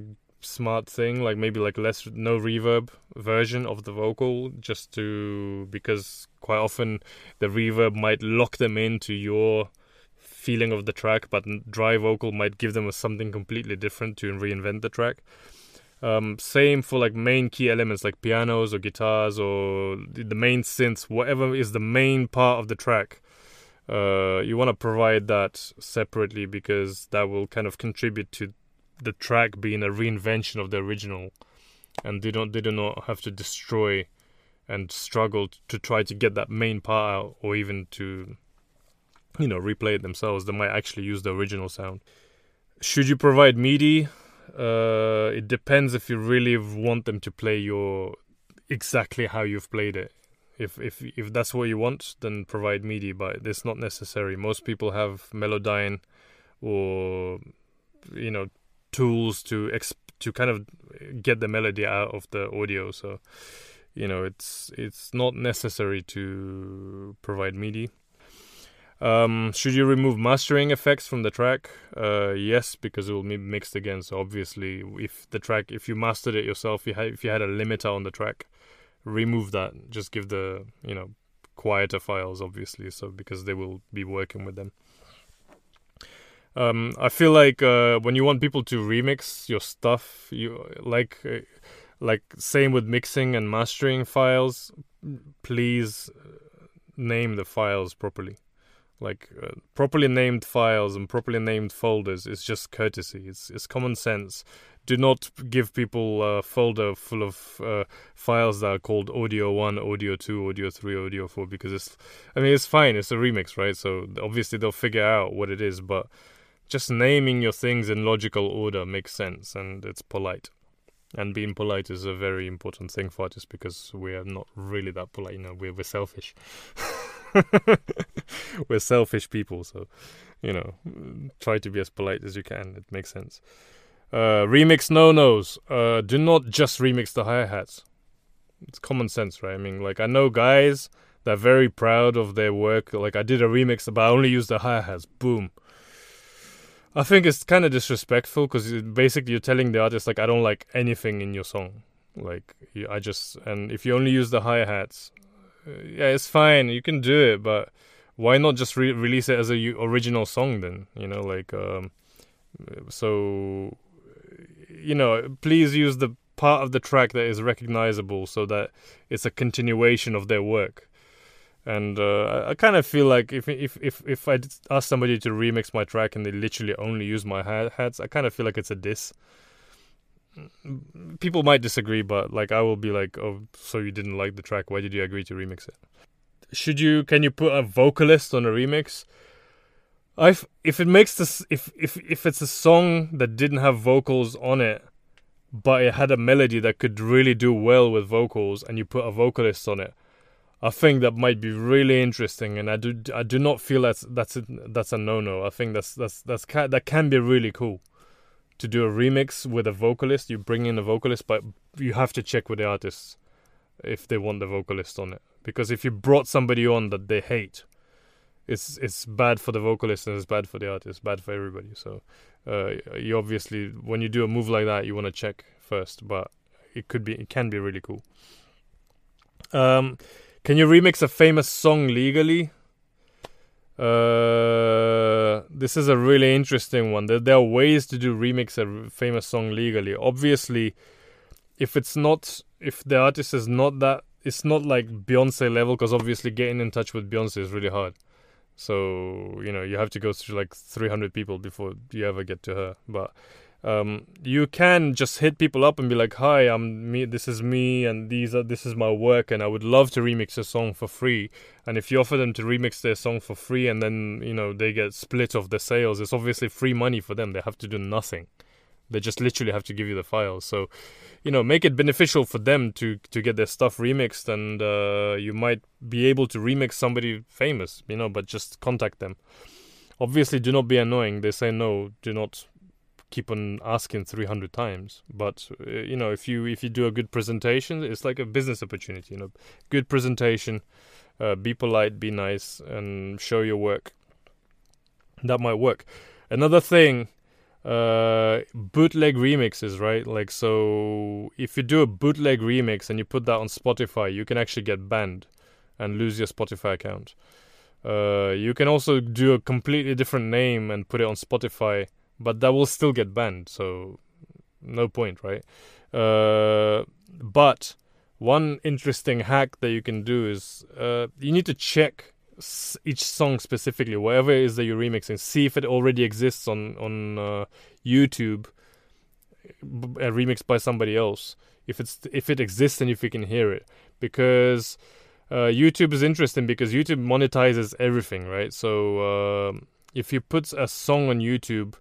smart thing, like maybe like less no reverb version of the vocal, just to because quite often the reverb might lock them into your feeling of the track, but dry vocal might give them something completely different to reinvent the track. Um, same for like main key elements like pianos or guitars or the main synths, whatever is the main part of the track. Uh, you want to provide that separately because that will kind of contribute to the track being a reinvention of the original, and they don't they do not have to destroy and struggle to try to get that main part out or even to you know replay it themselves. They might actually use the original sound. Should you provide MIDI? uh, it depends if you really want them to play your exactly how you've played it. If if if that's what you want, then provide MIDI, but it's not necessary. Most people have Melodyne or you know tools to exp- to kind of get the melody out of the audio. So you know it's it's not necessary to provide MIDI. Um, should you remove mastering effects from the track? Uh, yes, because it will be mixed again. So obviously, if the track, if you mastered it yourself, you had, if you had a limiter on the track, remove that. Just give the you know quieter files, obviously, so because they will be working with them. Um, I feel like uh, when you want people to remix your stuff, you like uh, like same with mixing and mastering files. Please name the files properly. Like uh, properly named files and properly named folders is just courtesy. It's it's common sense. Do not give people a folder full of uh, files that are called audio one, audio two, audio three, audio four because it's. I mean, it's fine. It's a remix, right? So obviously they'll figure out what it is, but just naming your things in logical order makes sense and it's polite. And being polite is a very important thing for artists because we are not really that polite. You know, we're we're selfish. we're selfish people, so you know, try to be as polite as you can. It makes sense. Uh, remix no nos. Uh, do not just remix the hi hats. It's common sense, right? I mean, like I know guys that are very proud of their work. Like I did a remix, but I only used the hi hats. Boom. I think it's kind of disrespectful because basically you're telling the artist like I don't like anything in your song. Like I just and if you only use the hi hats, uh, yeah, it's fine. You can do it, but why not just re- release it as a u- original song then? You know, like um, so. You know, please use the part of the track that is recognizable so that it's a continuation of their work. And uh, I, I kind of feel like if if if if I ask somebody to remix my track and they literally only use my hi hats, I kind of feel like it's a diss. People might disagree, but like I will be like, oh, so you didn't like the track? Why did you agree to remix it? Should you? Can you put a vocalist on a remix? I if it makes this if if if it's a song that didn't have vocals on it, but it had a melody that could really do well with vocals, and you put a vocalist on it, I think that might be really interesting. And I do I do not feel that's that's a, that's a no no. I think that's that's that's that can be really cool to do a remix with a vocalist. You bring in a vocalist, but you have to check with the artists if they want the vocalist on it. Because if you brought somebody on that they hate, it's it's bad for the vocalist and it's bad for the artist, bad for everybody. So uh, you obviously when you do a move like that, you want to check first, but it could be it can be really cool. Um, can you remix a famous song legally? Uh, this is a really interesting one. There, there are ways to do remix a famous song legally. Obviously, if it's not, if the artist is not that, it's not like Beyonce level, because obviously getting in touch with Beyonce is really hard. So you know you have to go through like 300 people before you ever get to her. But um, you can just hit people up and be like, "Hi, I'm me. This is me, and these are this is my work, and I would love to remix a song for free." And if you offer them to remix their song for free, and then you know they get split of the sales, it's obviously free money for them. They have to do nothing. They just literally have to give you the files. So, you know, make it beneficial for them to to get their stuff remixed, and uh, you might be able to remix somebody famous. You know, but just contact them. Obviously, do not be annoying. They say no. Do not keep on asking 300 times but uh, you know if you if you do a good presentation it's like a business opportunity you know. Good presentation uh, be polite be nice and show your work. That might work. Another thing uh bootleg remixes right? Like so if you do a bootleg remix and you put that on spotify you can actually get banned and lose your spotify account. Uh you can also do a completely different name and put it on spotify but that will still get banned. So no point, right? Uh, but one interesting hack that you can do is uh, you need to check each song specifically, whatever it is that you're remixing, see if it already exists on on uh, YouTube, a remix by somebody else. If it's if it exists and if you can hear it, because uh, YouTube is interesting because YouTube monetizes everything, right? So uh, if you put a song on YouTube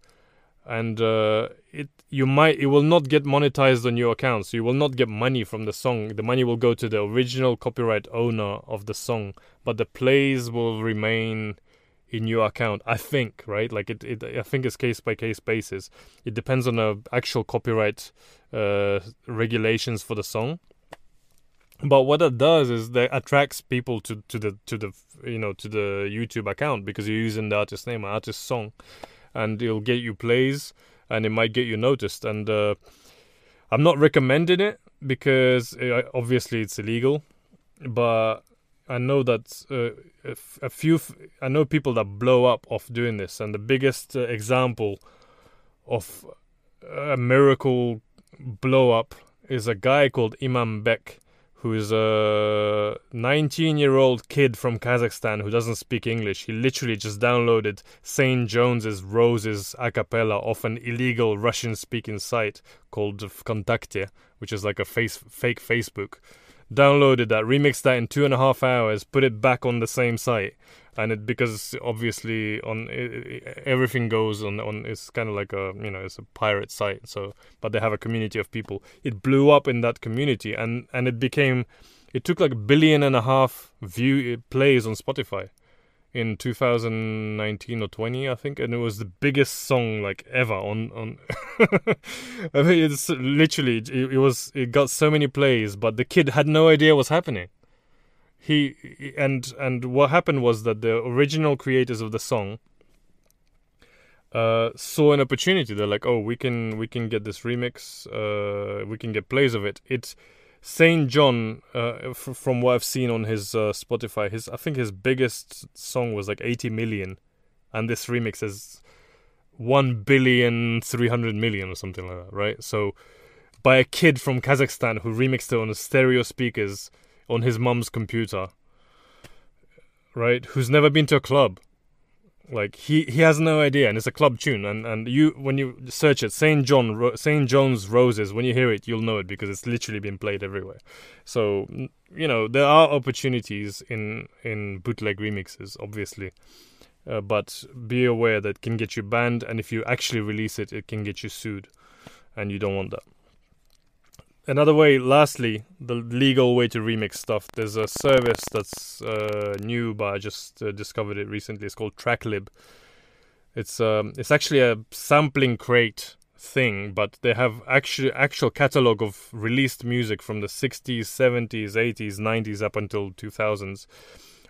and uh, it you might it will not get monetized on your account so you will not get money from the song. The money will go to the original copyright owner of the song but the plays will remain in your account i think right? Like it, it i think it's case by case basis. It depends on the actual copyright uh, regulations for the song. But what it does is that attracts people to, to the to the you know to the youtube account because you're using the artist name artist song and it'll get you plays and it might get you noticed. And uh, I'm not recommending it because it, uh, obviously it's illegal, but I know that uh, a few, I know people that blow up off doing this, and the biggest uh, example of a miracle blow up is a guy called Imanbek who is a 19 year old kid from Kazakhstan who doesn't speak English. He literally just downloaded SAINt JHN's Roses a cappella off an illegal Russian speaking site called Vkontakte, which is like a face, fake Facebook. Downloaded that, remixed that in two and a half hours, put it back on the same site. And it because obviously on it, everything goes on on it's kind of like a you know it's a pirate site so but they have a community of people. It blew up in that community and and it became it took like a billion and a half view eh, plays on Spotify in 2019 or 20 I think and it was the biggest song like ever on on I mean it's literally it, it was it got so many plays but the kid had no idea what's happening he and and what happened was that the original creators of the song uh, saw an opportunity. They're like, "Oh, we can we can get this remix. Uh, we can get plays of it." It's SAINt JHN. Uh, f- from what I've seen on his uh, Spotify, his I think his biggest song was like 80 million, and this remix is one billion three hundred million or something like that, right? So, by a kid from Kazakhstan who remixed it on stereo speakers on his mum's computer, right? Who's never been to a club like he, he has no idea, and it's a club tune. And, and you when you search it, SAINt JHN SAINt JHN's Roses, when you hear it, you'll know it because it's literally been played everywhere. So you know there are opportunities in in bootleg remixes, obviously, uh, but be aware that can get you banned, and if you actually release it, it can get you sued, and you don't want that. Another way, lastly, the legal way to remix stuff. There's a service that's uh, new, but I just uh, discovered it recently. It's called Tracklib. It's um, it's actually a sampling crate thing, but they have actually actual catalog of released music from the 60s, 70s, 80s, 90s up until 2000s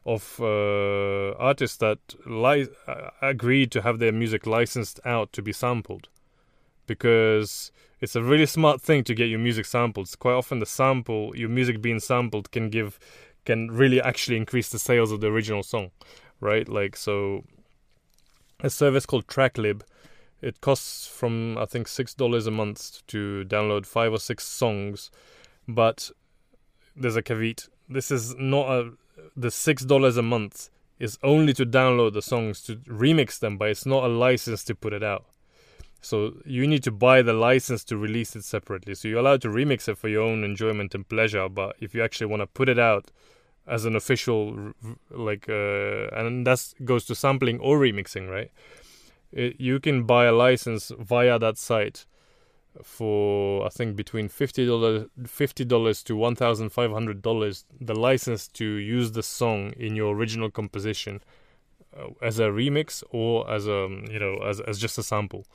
of uh, artists that li- uh, agreed to have their music licensed out to be sampled because it's a really smart thing to get your music sampled. Quite often, the sample, your music being sampled, can give, can really actually increase the sales of the original song, right? Like so, a service called Tracklib. It costs from I think six dollars a month to download five or six songs, but there's a caveat. This is not a the six dollars a month is only to download the songs to remix them, but it's not a license to put it out. So you need to buy the license to release it separately. So you're allowed to remix it for your own enjoyment and pleasure, but if you actually want to put it out as an official, like, uh, and that goes to sampling or remixing, right? It, you can buy a license via that site for I think between fifty dollars fifty dollars to one thousand five hundred dollars. The license to use the song in your original composition uh, as a remix or as a you know as as just a sample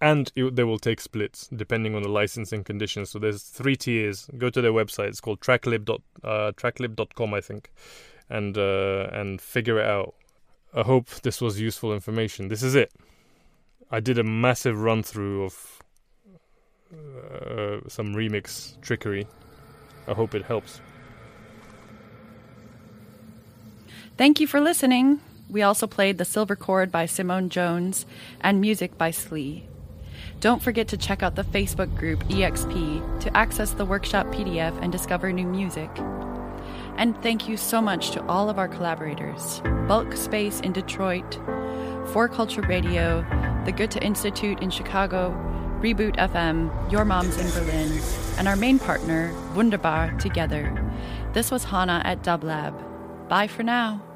and it, they will take splits depending on the licensing conditions. So there's three tiers. Go to their website. It's called tracklib. Dot, uh, tracklib.com, I think, and uh, and figure it out. I hope this was useful information. This is it. I did a massive run through of uh, some remix trickery. I hope it helps. Thank you for listening. We also played The Silver Chord by Simonne Jones and music by Slee. Don't forget to check out the Facebook group EXP to access the workshop PDF and discover new music. And thank you so much to all of our collaborators Bulk Space in Detroit, For Culture Radio, the Goethe Institute in Chicago, Reboot FM, Your Moms in Berlin, and our main partner, Wunderbar Together. This was Häana at Dublab. Bye for now.